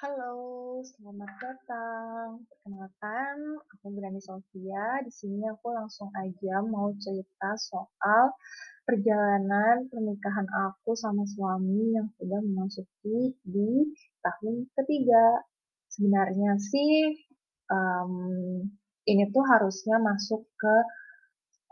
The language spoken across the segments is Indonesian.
Halo, selamat datang. Perkenalkan, aku Grani Sofia. Di sini aku langsung aja mau cerita soal perjalanan pernikahan aku sama suami yang sudah memasuki di tahun ketiga. Sebenarnya sih um, ini tuh harusnya masuk ke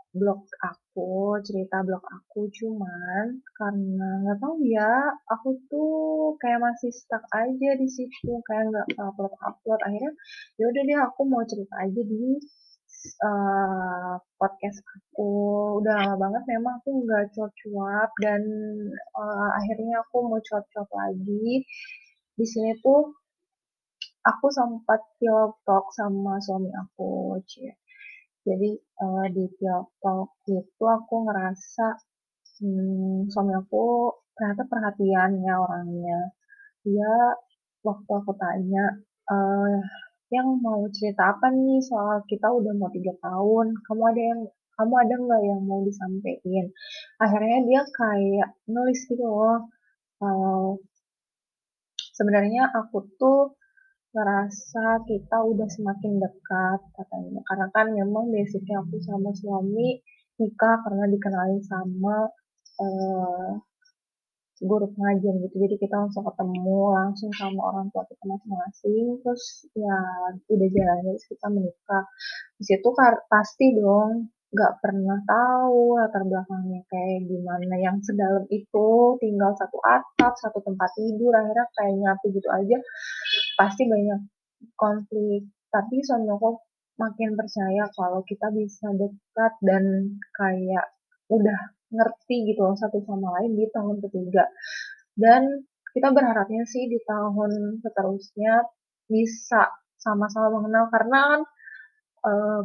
blog aku, cerita blog aku, cuman karena nggak tahu ya, aku tuh kayak masih stuck aja di situ, kayak nggak upload upload. Akhirnya ya udah deh aku mau cerita aja di uh, podcast aku. Udah lama banget memang aku nggak cuap-cuap dan uh, akhirnya aku mau cuap-cuap lagi. Di sini tuh aku sempat pilot talk sama suami aku, cie jadi uh, di Tiongkok itu aku ngerasa hmm, suami aku ternyata perhatian ya orangnya. Dia waktu aku tanya uh, yang mau cerita apa nih? Soal kita udah mau tiga tahun kamu ada yang kamu ada nggak yang mau disampaikan? Akhirnya dia kayak nulis gitu loh uh, sebenarnya aku tuh ngerasa kita udah semakin dekat katanya. Karena kan memang basicnya aku sama suami nikah karena dikenalin sama uh, guru pengajian gitu. Jadi kita langsung ketemu langsung sama orang tua kita masing-masing. Terus ya udah jalan terus kita menikah. Di situ pasti dong nggak pernah tahu latar belakangnya kayak gimana. Yang sedalam itu tinggal satu atap satu tempat tidur akhirnya kayak nyatu gitu aja pasti banyak konflik. Tapi suami aku makin percaya kalau kita bisa dekat dan kayak udah ngerti gitu loh satu sama lain di tahun ketiga. Dan kita berharapnya sih di tahun seterusnya bisa sama-sama mengenal karena kan uh,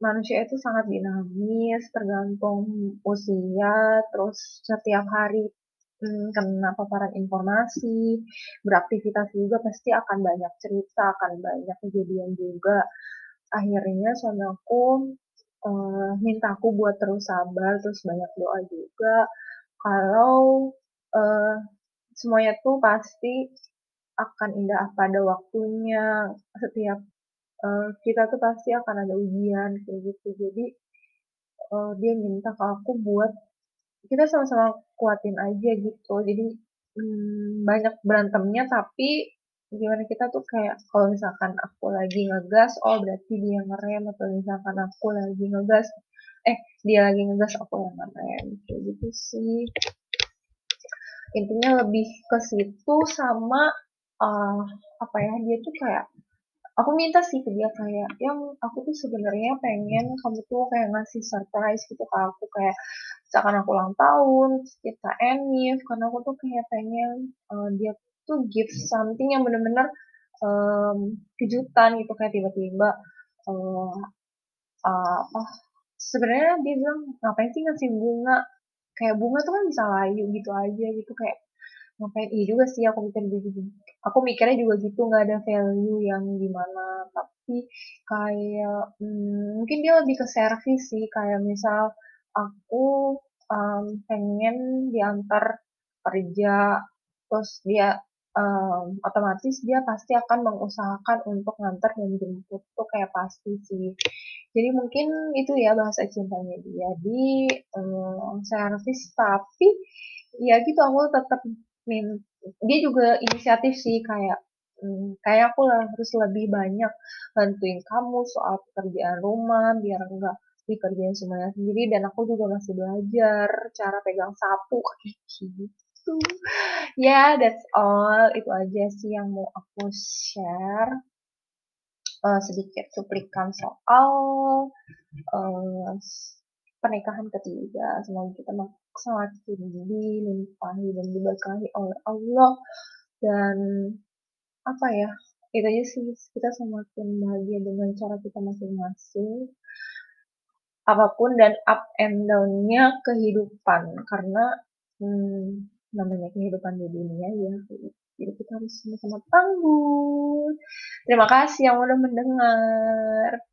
manusia itu sangat dinamis tergantung usia terus setiap hari hmm, kena paparan informasi, beraktivitas juga pasti akan banyak cerita, akan banyak kejadian juga. Akhirnya suami aku uh, minta aku buat terus sabar, terus banyak doa juga. Kalau uh, semuanya tuh pasti akan indah pada waktunya. Setiap uh, kita tuh pasti akan ada ujian kayak gitu. Jadi uh, dia minta ke aku buat kita sama-sama kuatin aja gitu. Jadi hmm, banyak berantemnya tapi gimana kita tuh kayak kalau misalkan aku lagi ngegas oh berarti dia ngerem atau misalkan aku lagi ngegas eh dia lagi ngegas aku yang ngerem. Kayak gitu sih. Intinya lebih ke situ sama uh, apa ya dia tuh kayak aku minta sih ke dia kayak yang aku tuh sebenarnya pengen kamu tuh kayak ngasih surprise gitu ke aku kayak misalkan aku ulang tahun kita enif karena aku tuh kayak pengen uh, dia tuh give something yang bener-bener um, kejutan gitu kayak tiba-tiba uh, uh, apa sebenarnya dia bilang ngapain sih ngasih bunga? Kayak bunga tuh kan bisa layu gitu aja gitu kayak ngapain? Iya juga sih aku mikir gitu aku mikirnya juga gitu nggak ada value yang gimana. Tapi kayak hmm, mungkin dia lebih ke service sih. Kayak misal aku um, pengen diantar kerja terus dia um, otomatis dia pasti akan mengusahakan untuk ngantar dan jemput. Tuh kayak pasti sih. Jadi mungkin itu ya bahasa cintanya dia. Di um, service. Tapi ya gitu aku tetap min dia juga inisiatif sih kayak hmm, kayak aku lah harus lebih banyak bantuin kamu soal pekerjaan rumah biar enggak dikerjain semuanya sendiri. Dan aku juga masih belajar cara pegang sapu kayak gitu. Ya yeah, that's all. Itu aja sih yang mau aku share. Uh, sedikit cuplikan soal uh, pernikahan ketiga. Semoga kita semakin dilimpahi dan diberkahi oleh Allah. Dan apa ya itu aja sih. Kita semakin bahagia dengan cara kita masing-masing. Apa pun dan up and down-nya kehidupan. Karena hmm, namanya kehidupan di dunia ya. Jadi kita harus sama-sama tangguh. Terima kasih yang udah mendengar